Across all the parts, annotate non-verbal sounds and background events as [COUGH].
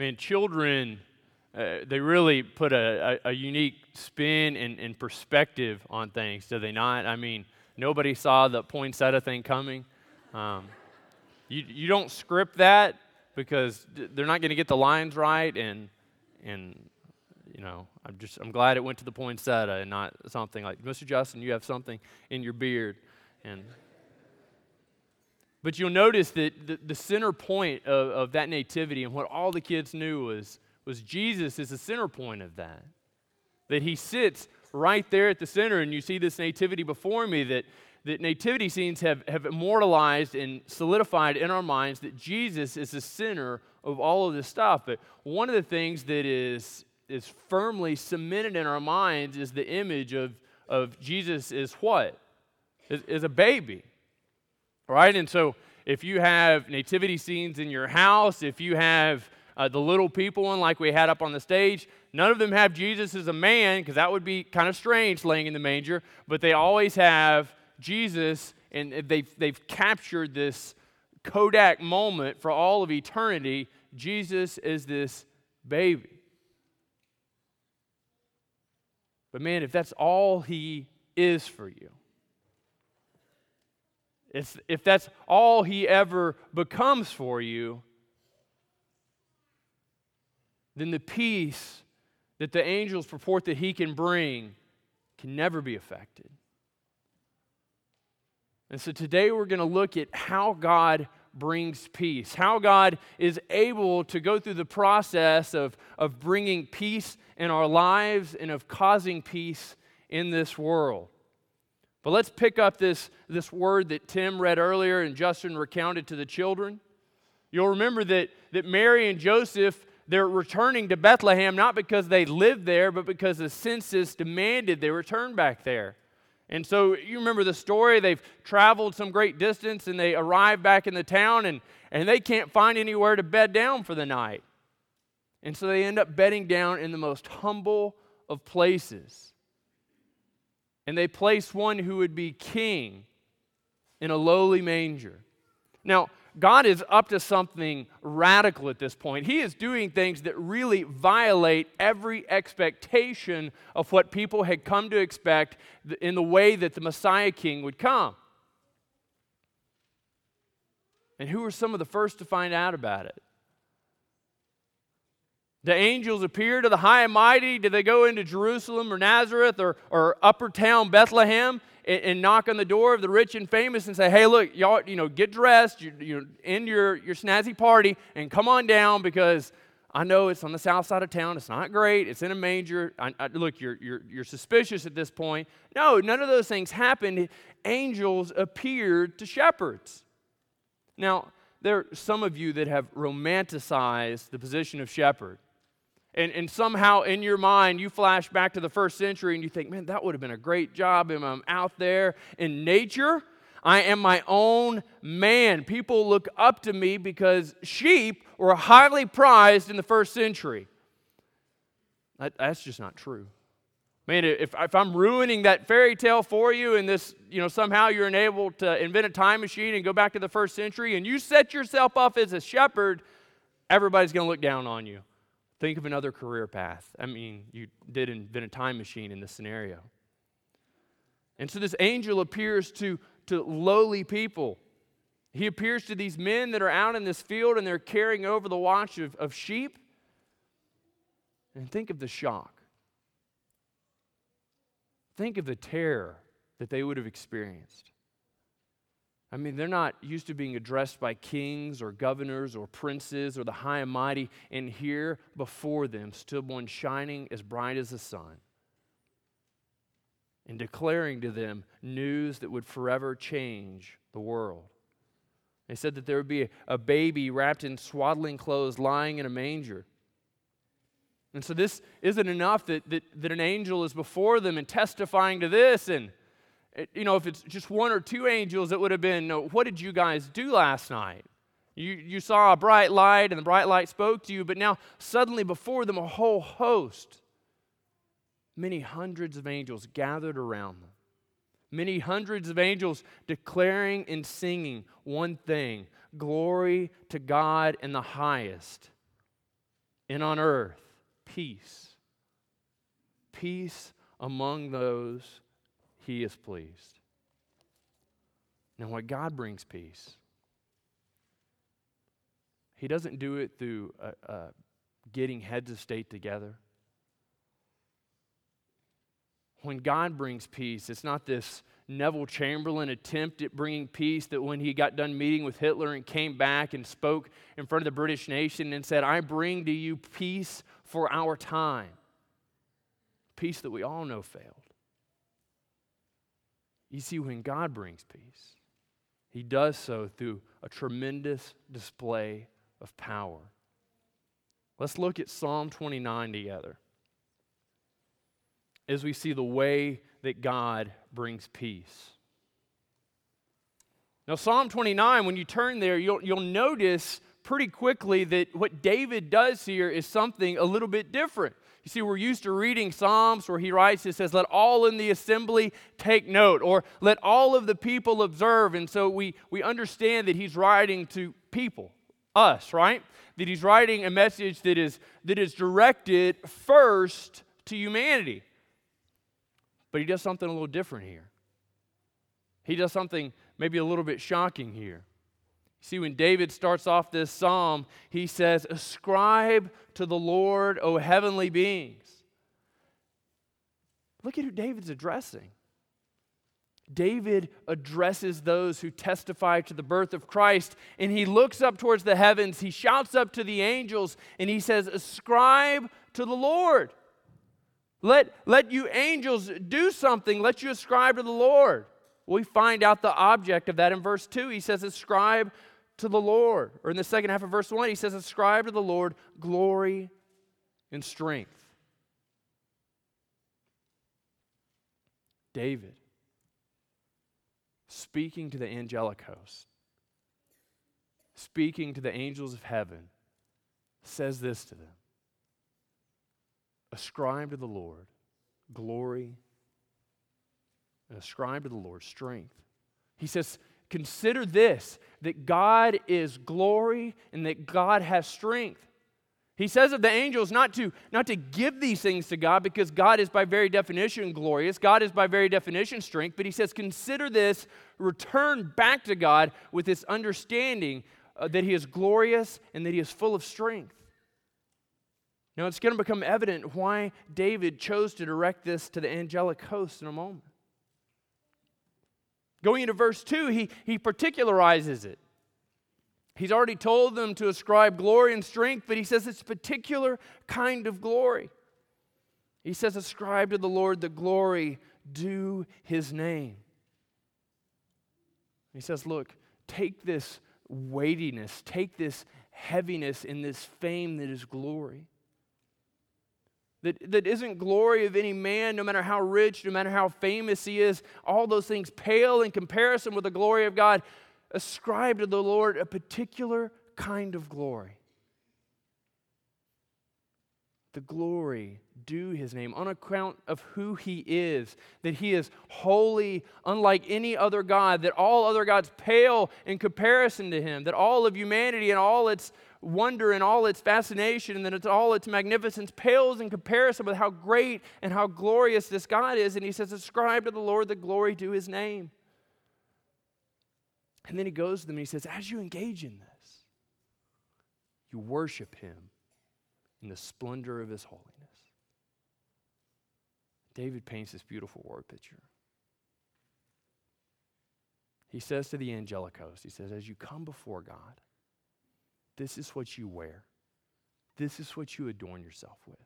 man, children, uh, they really put a, a, a unique spin and, and, perspective on things, do they not? I mean, nobody saw the poinsettia thing coming. Um, you, you don't script that because they're not going to get the lines right, and, and you know, I'm just I'm glad it went to the poinsettia and not something like Mr. Justin, you have something in your beard, and but you'll notice that the, the center point of, of that nativity and what all the kids knew was, was Jesus is the center point of that. That he sits right there at the center, and you see this nativity before me that, that nativity scenes have, have immortalized and solidified in our minds that Jesus is the center of all of this stuff. But one of the things that is, is firmly cemented in our minds is the image of, of Jesus is what? Is, is a baby. Right? And so if you have nativity scenes in your house, if you have uh, the little people one like we had up on the stage, none of them have Jesus as a man because that would be kind of strange laying in the manger, but they always have Jesus and they've, they've captured this Kodak moment for all of eternity. Jesus is this baby. But man, if that's all he is for you, if, if that's all he ever becomes for you, then the peace that the angels purport that he can bring can never be affected. And so today we're going to look at how God brings peace, how God is able to go through the process of, of bringing peace in our lives and of causing peace in this world. But let's pick up this, this word that Tim read earlier and Justin recounted to the children. You'll remember that, that Mary and Joseph, they're returning to Bethlehem not because they lived there, but because the census demanded they return back there. And so you remember the story. They've traveled some great distance and they arrive back in the town and, and they can't find anywhere to bed down for the night. And so they end up bedding down in the most humble of places and they placed one who would be king in a lowly manger. Now, God is up to something radical at this point. He is doing things that really violate every expectation of what people had come to expect in the way that the Messiah King would come. And who were some of the first to find out about it? The angels appear to the high and mighty. Do they go into Jerusalem or Nazareth or, or upper town Bethlehem and, and, knock on the door of the rich and famous and say, hey, look, y'all, you know, get dressed, you, you end your, your snazzy party and come on down because I know it's on the south side of town. It's not great. It's in a manger. I, I, look, you're, you're, you're suspicious at this point. No, none of those things happened. Angels appeared to shepherds. Now, there are some of you that have romanticized the position of shepherd. And, and somehow in your mind, you flash back to the first century and you think, man, that would have been a great job. And I'm out there in nature. I am my own man. People look up to me because sheep were highly prized in the first century. That, that's just not true. Man, if, if I'm ruining that fairy tale for you and this, you know, somehow you're enabled to invent a time machine and go back to the first century and you set yourself up as a shepherd, everybody's going to look down on you. Think of another career path. I mean, you did invent a time machine in this scenario. And so this angel appears to, to lowly people. He appears to these men that are out in this field and they're carrying over the watch of, of sheep. And think of the shock. Think of the terror that they would have experienced. I mean, they're not used to being addressed by kings or governors or princes or the high and mighty, and here before them stood one shining as bright as the sun and declaring to them news that would forever change the world. They said that there would be a, baby wrapped in swaddling clothes lying in a manger. And so, this isn't enough that, that, that an angel is before them and testifying to this and you know, if it's just one or two angels, it would have been, what did you guys do last night? You, you saw a bright light, and the bright light spoke to you, but now suddenly before them, a whole host, many hundreds of angels gathered around them. Many hundreds of angels declaring and singing one thing glory to God in the highest, and on earth peace. Peace among those he is pleased. Now, what God brings peace, he doesn't do it through uh, uh, getting heads of state together. When God brings peace, it's not this Neville Chamberlain attempt at bringing peace that when he got done meeting with Hitler and came back and spoke in front of the British nation and said, I bring to you peace for our time. Peace that we all know failed. You see, when God brings peace, he does so through a tremendous display of power. Let's look at Psalm 29 together as we see the way that God brings peace. Now, Psalm 29, when you turn there, you'll, you'll notice pretty quickly that what David does here is something a little bit different. You see, we're used to reading Psalms where he writes, it says, Let all in the assembly take note, or let all of the people observe. And so we, we understand that he's writing to people, us, right? That he's writing a message that is, that is directed first to humanity. But he does something a little different here. He does something maybe a little bit shocking here. See, when David starts off this psalm, he says, Ascribe to the Lord, O heavenly beings. Look at who David's addressing. David addresses those who testify to the birth of Christ, and he looks up towards the heavens, he shouts up to the angels, and he says, Ascribe to the Lord. Let, let you angels do something, let you ascribe to the Lord. We find out the object of that in verse 2. He says, Ascribe to the Lord. Or in the second half of verse 1, he says, Ascribe to the Lord glory and strength. David, speaking to the angelic host, speaking to the angels of heaven, says this to them Ascribe to the Lord glory and ascribe to the Lord strength. He says, Consider this that God is glory and that God has strength. He says of the angels not to, not to give these things to God because God is by very definition glorious. God is by very definition strength. But he says, consider this, return back to God with this understanding uh, that he is glorious and that he is full of strength. Now, it's going to become evident why David chose to direct this to the angelic host in a moment. Going into verse 2, he, he particularizes it. He's already told them to ascribe glory and strength, but he says it's a particular kind of glory. He says, Ascribe to the Lord the glory due his name. He says, Look, take this weightiness, take this heaviness in this fame that is glory that, that isn't glory of any man, no matter how rich, no matter how famous he is, all those things pale in comparison with the glory of God. Ascribe to the Lord a particular kind of glory. The glory due his name on account of who he is, that he is holy, unlike any other God, that all other gods pale in comparison to him, that all of humanity and all its wonder and all its fascination and then it's all its magnificence pales in comparison with how great and how glorious this God is. And he says, Ascribe to the Lord the glory to his name. And then he goes to them and he says, As you engage in this, you worship him in the splendor of his holiness. David paints this beautiful word picture. He says to the angelic host, He says, As you come before God, this is what you wear. This is what you adorn yourself with.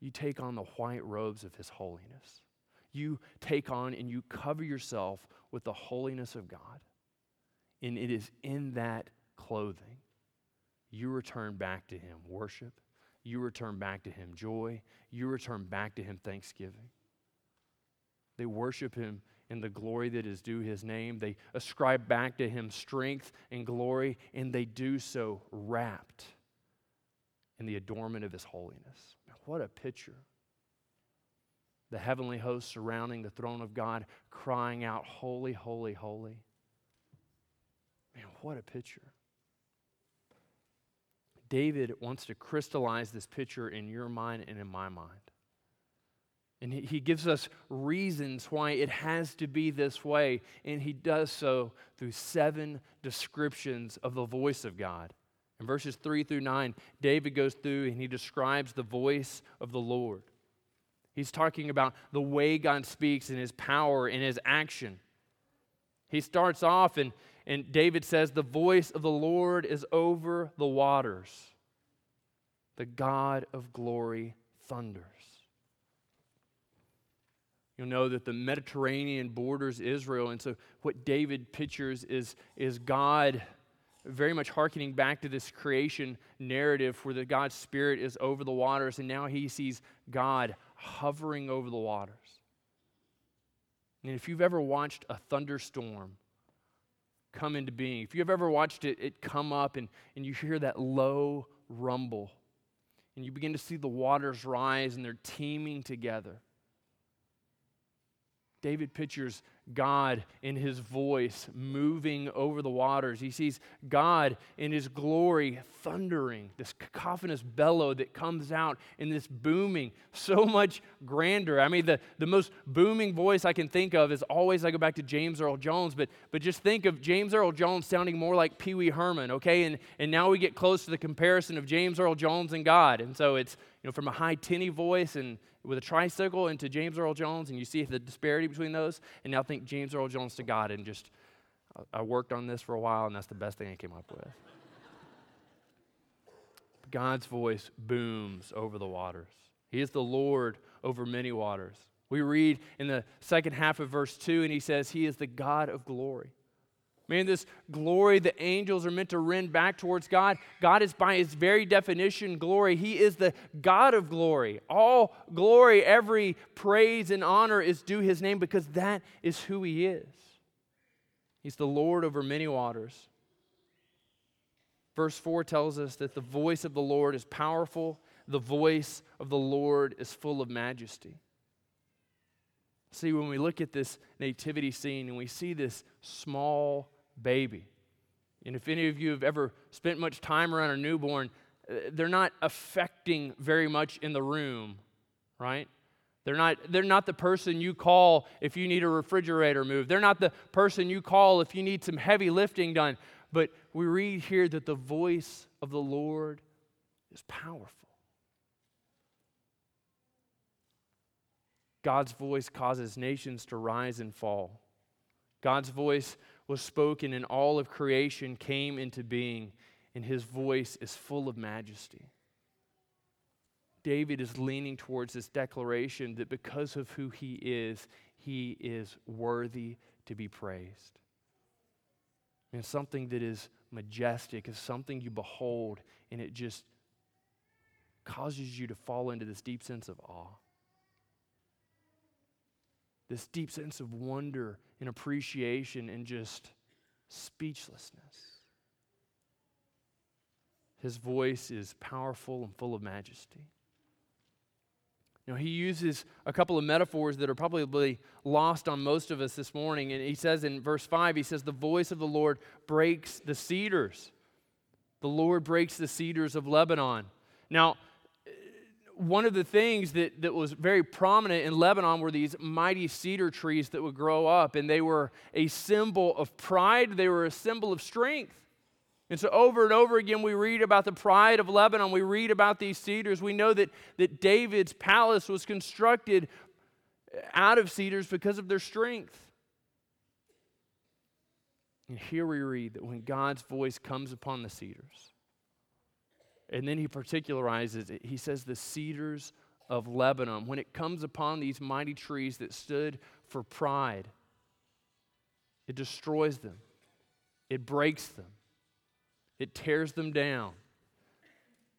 You take on the white robes of His holiness. You take on and you cover yourself with the holiness of God. And it is in that clothing you return back to Him worship, you return back to Him joy, you return back to Him thanksgiving. They worship Him in the glory that is due his name. They ascribe back to him strength and glory, and they do so wrapped in the adornment of his holiness. What a picture. The heavenly hosts surrounding the throne of God, crying out, Holy, holy, holy. Man, what a picture. David wants to crystallize this picture in your mind and in my mind. And he, gives us reasons why it has to be this way. And he does so through seven descriptions of the voice of God. In verses 3 through 9, David goes through and he describes the voice of the Lord. He's talking about the way God speaks and his power and his action. He starts off and, and David says, The voice of the Lord is over the waters. The God of glory thunders. You'll know that the Mediterranean borders Israel. And so, what David pictures is, is God very much harkening back to this creation narrative where the God's Spirit is over the waters, and now he sees God hovering over the waters. And if you've ever watched a thunderstorm come into being, if you've ever watched it, it come up and, and you hear that low rumble, and you begin to see the waters rise and they're teeming together. David pictures God in his voice moving over the waters. He sees God in his glory thundering, this cacophonous bellow that comes out in this booming, so much grander. I mean, the, the most booming voice I can think of is always I go back to James Earl Jones, but, but just think of James Earl Jones sounding more like Pee Wee Herman, okay? And, and now we get close to the comparison of James Earl Jones and God. And so it's, you know, from a high tinny voice and with a tricycle into James Earl Jones, and you see the disparity between those, and now think James Earl Jones to God, and just, I worked on this for a while, and that's the best thing I came up with. God's voice booms over the waters. He is the Lord over many waters. We read in the second half of verse 2, and he says, He is the God of glory. Man, this glory the angels are meant to rend back towards God. God is, by his very definition, glory. He is the God of glory. All glory, every praise and honor is due his name because that is who he is. He's the Lord over many waters. Verse 4 tells us that the voice of the Lord is powerful, the voice of the Lord is full of majesty. See, when we look at this nativity scene and we see this small baby. And if any of you have ever spent much time around a newborn, uh, they're not affecting very much in the room, right? They're not, they're not the person you call if you need a refrigerator moved. They're not the person you call if you need some heavy lifting done. But we read here that the voice of the Lord is powerful. God's voice causes nations to rise and fall. God's voice was spoken and all of creation came into being, and his voice is full of majesty. David is leaning towards this declaration that because of who he is, he is worthy to be praised. And something that is majestic is something you behold, and it just causes you to fall into this deep sense of awe this deep sense of wonder and appreciation and just speechlessness. His voice is powerful and full of majesty. You know, he uses a couple of metaphors that are probably lost on most of us this morning. And he says in verse 5, he says, The voice of the Lord breaks the cedars. The Lord breaks the cedars of Lebanon. Now, one of the things that, that was very prominent in Lebanon were these mighty cedar trees that would grow up, and they were a symbol of pride, they were a symbol of strength. And so, over and over again, we read about the pride of Lebanon. We read about these cedars. We know that, that David's palace was constructed out of cedars because of their strength. And here we read that when God's voice comes upon the cedars, and then he particularizes it. He says, the cedars of Lebanon. When it comes upon these mighty trees that stood for pride, it destroys them, it breaks them, it tears them down.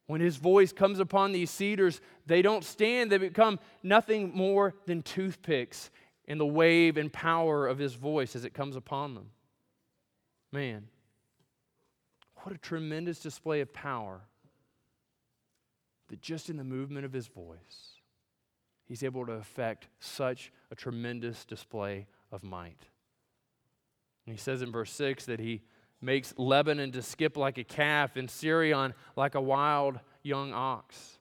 When his voice comes upon these cedars, they don't stand, they become nothing more than toothpicks in the wave and power of his voice as it comes upon them. Man, what a tremendous display of power that just in the movement of his voice, he's able to effect such a tremendous display of might. And he says in verse 6 that he makes Lebanon to skip like a calf and Sirion like a wild young ox.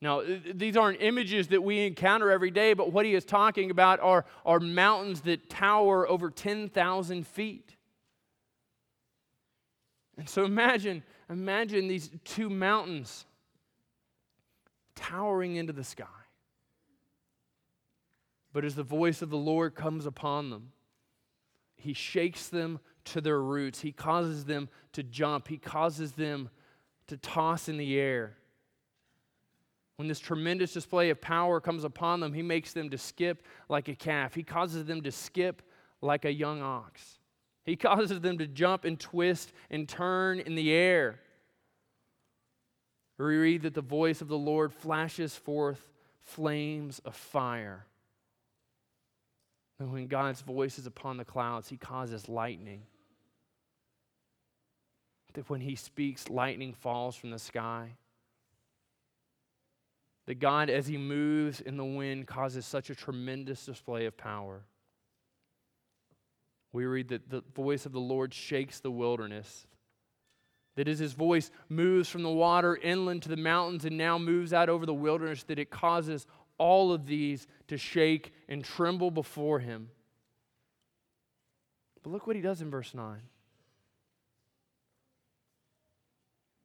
Now, these aren't images that we encounter every day, but what he is talking about are, are mountains that tower over 10,000 feet. And so imagine, imagine these two mountains towering into the sky. But as the voice of the Lord comes upon them, he shakes them to their roots. He causes them to jump. He causes them to toss in the air. When this tremendous display of power comes upon them, he makes them to skip like a calf. He causes them to skip like a young ox. He [LAUGHS] causes them to jump and twist and turn in the air. We read that the voice of the Lord flashes forth flames of fire. And when God's voice is upon the clouds, he causes lightning. That when he speaks, lightning falls from the sky. That God, as he moves in the wind, causes such a tremendous display of power. We read that the voice of the Lord shakes the wilderness. That as his voice moves from the water inland to the mountains and now moves out over the wilderness, that it causes all of these to shake and tremble before him. But look what he does in verse 9.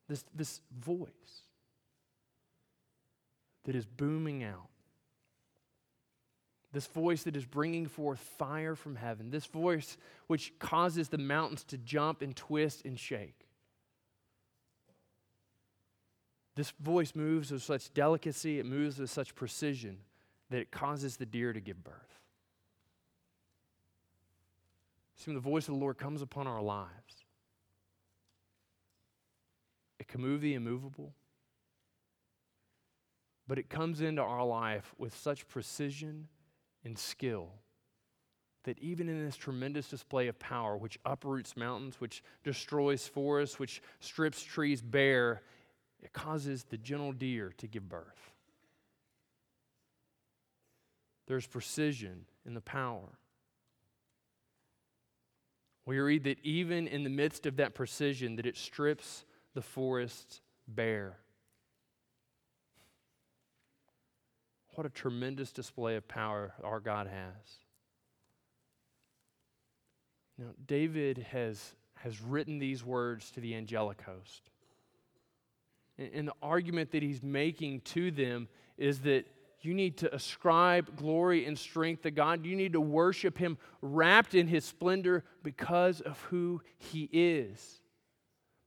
This, this voice that is booming out. This voice that is bringing forth fire from heaven. This voice which causes the mountains to jump and twist and shake. This voice moves with such delicacy, it moves with such precision that it causes the deer to give birth. See, when the voice of the Lord comes upon our lives, it can move the immovable, but it comes into our life with such precision and skill that even in this tremendous display of power, which uproots mountains, which destroys forests, which strips trees bare, it causes the gentle deer to give birth. There's precision in the power. We read that even in the midst of that precision, that it strips the forest bare. What a tremendous display of power our God has. Now, David has, has written these words to the angelic host. And, the argument that he's making to them is that you need to ascribe glory and strength to God. You need to worship Him wrapped in His splendor because of who He is.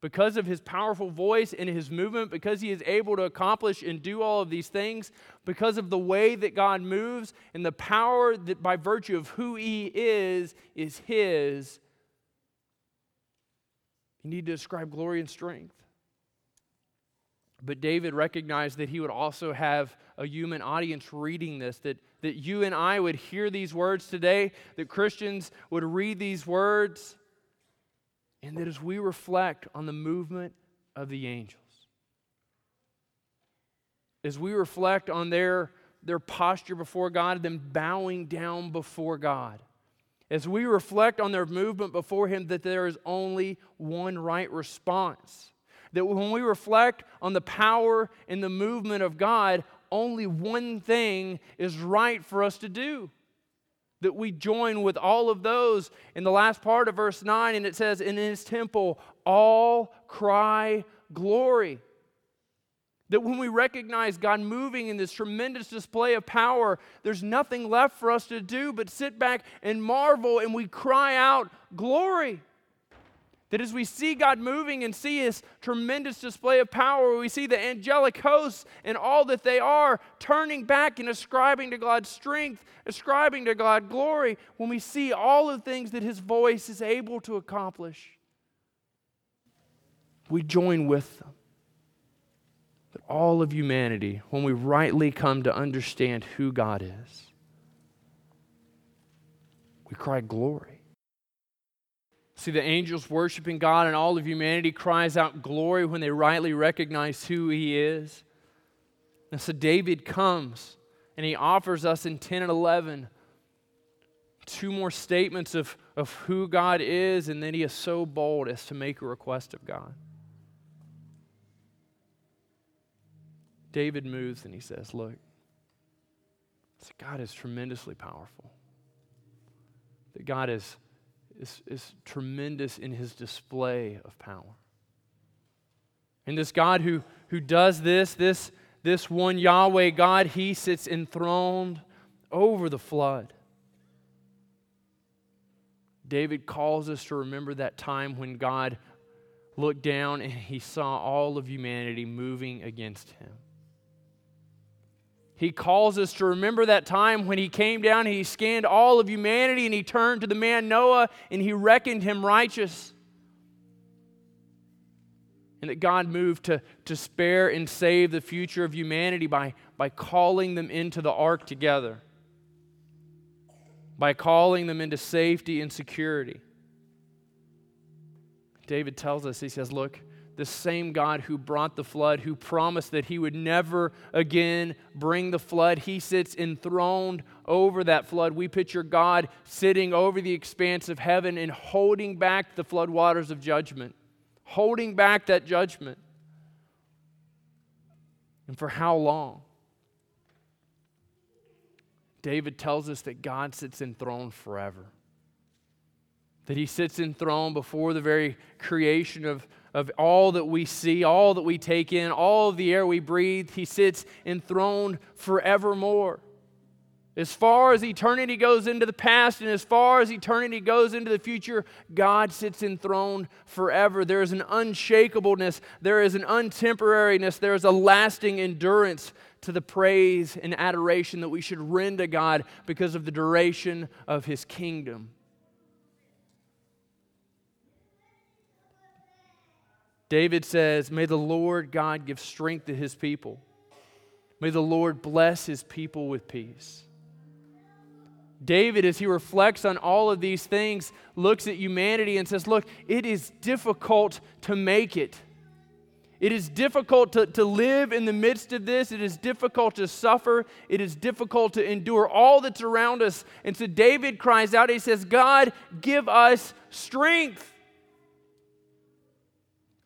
Because of His powerful voice and His movement, because He is able to accomplish and do all of these things, because of the way that God moves and the power that by virtue of who He is, is His. You need to ascribe glory and strength. But David recognized that he would also have a human audience reading this, that, that you and I would hear these words today, that Christians would read these words, and that as we reflect on the movement of the angels, as we reflect on their, their posture before God, them bowing down before God, as we reflect on their movement before Him, that there is only one right response that when we reflect on the power and the movement of God, only one thing is right for us to do. That we join with all of those in the last part of verse 9, and it says, In his temple, all cry glory. That when we recognize God moving in this tremendous display of power, there's nothing left for us to do but sit back and marvel, and we cry out, Glory. That as we see God moving and see His tremendous display of power, we see the angelic hosts and all that they are turning back and ascribing to God strength, ascribing to God glory, when we see all the things that His voice is able to accomplish, we join with them. All of humanity, when we rightly come to understand who God is, we cry glory. See the angels worshiping God, and all of humanity cries out glory when they rightly recognize who He is. And so David comes and he offers us in 10 and 11 two more statements of, of who God is, and then he is so bold as to make a request of God. David moves and he says, Look, God is tremendously powerful. That God is, is, is tremendous in his display of power. And this God who, who does this, this, this one Yahweh God, he sits enthroned over the flood. David calls us to remember that time when God looked down and he saw all of humanity moving against him. He calls us to remember that time when he came down he scanned all of humanity and he turned to the man Noah and he reckoned him righteous. And that God moved to, to spare and save the future of humanity by, by calling them into the ark together by calling them into safety and security. David tells us, he says, Look, the same God who brought the flood, who promised that he would never again bring the flood, he sits enthroned over that flood. We picture God sitting over the expanse of heaven and holding back the flood waters of judgment, holding back that judgment. And for how long? David tells us that God sits enthroned forever. That he sits enthroned before the very creation of, of all that we see, all that we take in, all of the air we breathe. He sits enthroned forevermore. As far as eternity goes into the past and as far as eternity goes into the future, God sits enthroned forever. There is an unshakableness, there is an untemporariness, there is a lasting endurance to the praise and adoration that we should render to God because of the duration of his kingdom. David says, May the Lord God give strength to his people. May the Lord bless his people with peace. David, as he reflects on all of these things, looks at humanity and says, Look, it is difficult to make it. It is difficult to, to live in the midst of this. It is difficult to suffer. It is difficult to endure all that's around us. And so David cries out, he says, God, give us strength.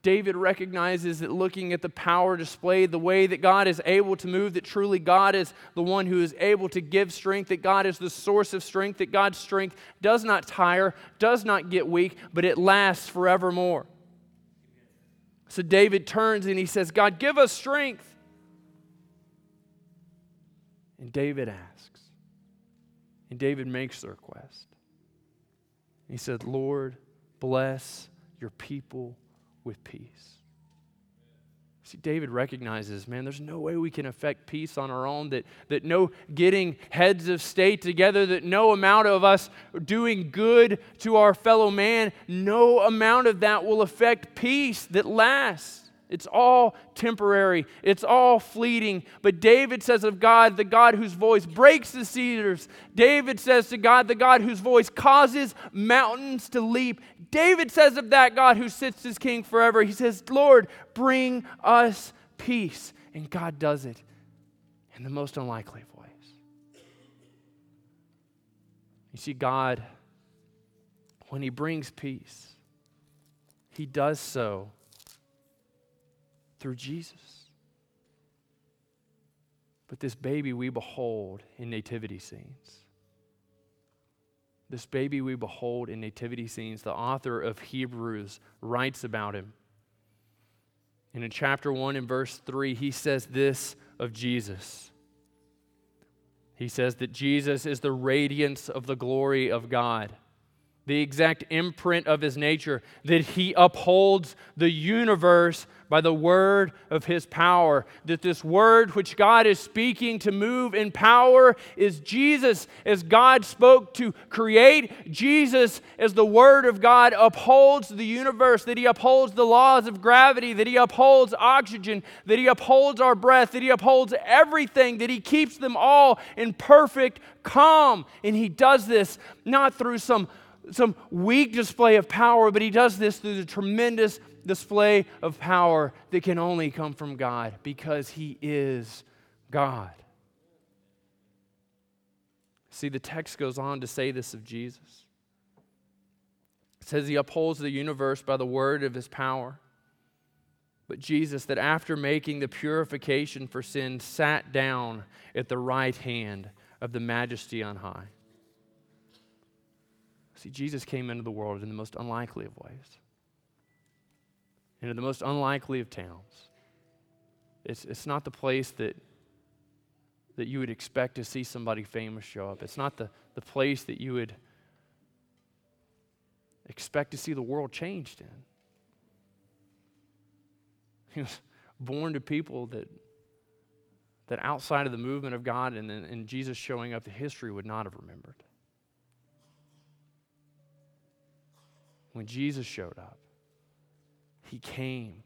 David recognizes that looking at the power displayed, the way that God is able to move, that truly God is the one who is able to give strength, that God is the source of strength, that God's strength does not tire, does not get weak, but it lasts forevermore. So David turns and he says, God, give us strength. And David asks, and David makes the request. He said, Lord, bless your people with peace. See, David recognizes, man, there's no way we can affect peace on our own, that, that no getting heads of state together, that no amount of us doing good to our fellow man, no amount of that will affect peace that lasts. It's all temporary, it's all fleeting. But David says of God, the God whose voice breaks the cedars. David says to God, the God whose voice causes mountains to leap. David says of that God who sits as king forever, he says, Lord, bring us peace. And God does it in the most unlikely of ways. You see, God, when He brings peace, He does so through Jesus. But this baby we behold in nativity scenes. This baby we behold in nativity scenes, the author of Hebrews writes about him. And in chapter 1 in verse 3, he says this of Jesus. He says that Jesus is the radiance of the glory of God the exact imprint of his nature, that he upholds the universe by the word of his power. That this word which God is speaking to move in power is Jesus, as God spoke to create. Jesus, as the word of God, upholds the universe, that he upholds the laws of gravity, that he upholds oxygen, that he upholds our breath, that he upholds everything, that he keeps them all in perfect calm. And he does this not through some some weak display of power, but he does this through the tremendous display of power that can only come from God because he is God. See, the text goes on to say this of Jesus. It says he upholds the universe by the word of his power. But Jesus, that after making the purification for sin, sat down at the right hand of the majesty on high. See, Jesus came into the world in the most unlikely of ways, into the most unlikely of towns. It's, it's not the place that, that you would expect to see somebody famous show up. It's not the, the place that you would expect to see the world changed in. [LAUGHS] He was born to people that, that outside of the movement of God and, and Jesus showing up, the history would not have remembered. When Jesus showed up, he came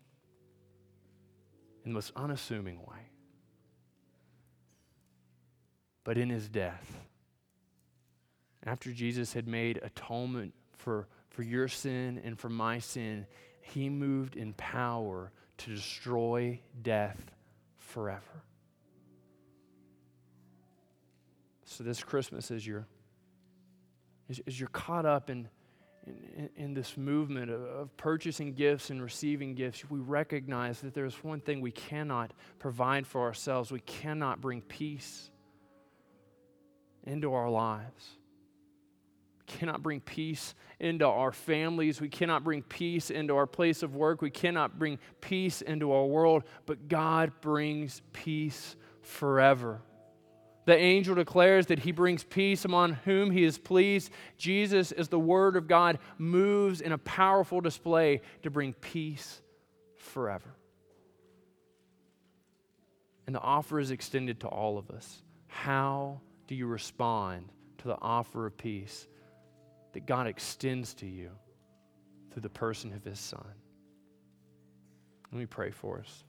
in the most unassuming way. But in his death, after Jesus had made atonement for, for your sin and for my sin, he moved in power to destroy death forever. So this Christmas, as you're, as, you're caught up in in, in, this movement of, of purchasing gifts and receiving gifts, we recognize that there's one thing we cannot provide for ourselves. We cannot bring peace into our lives. We cannot bring peace into our families. We cannot bring peace into our place of work. We cannot bring peace into our world. But God brings peace forever. The angel declares that he brings peace among whom he is pleased. Jesus, as the Word of God, moves in a powerful display to bring peace forever. And the offer is extended to all of us. How do you respond to the offer of peace that God extends to you through the person of his Son? Let me pray for us.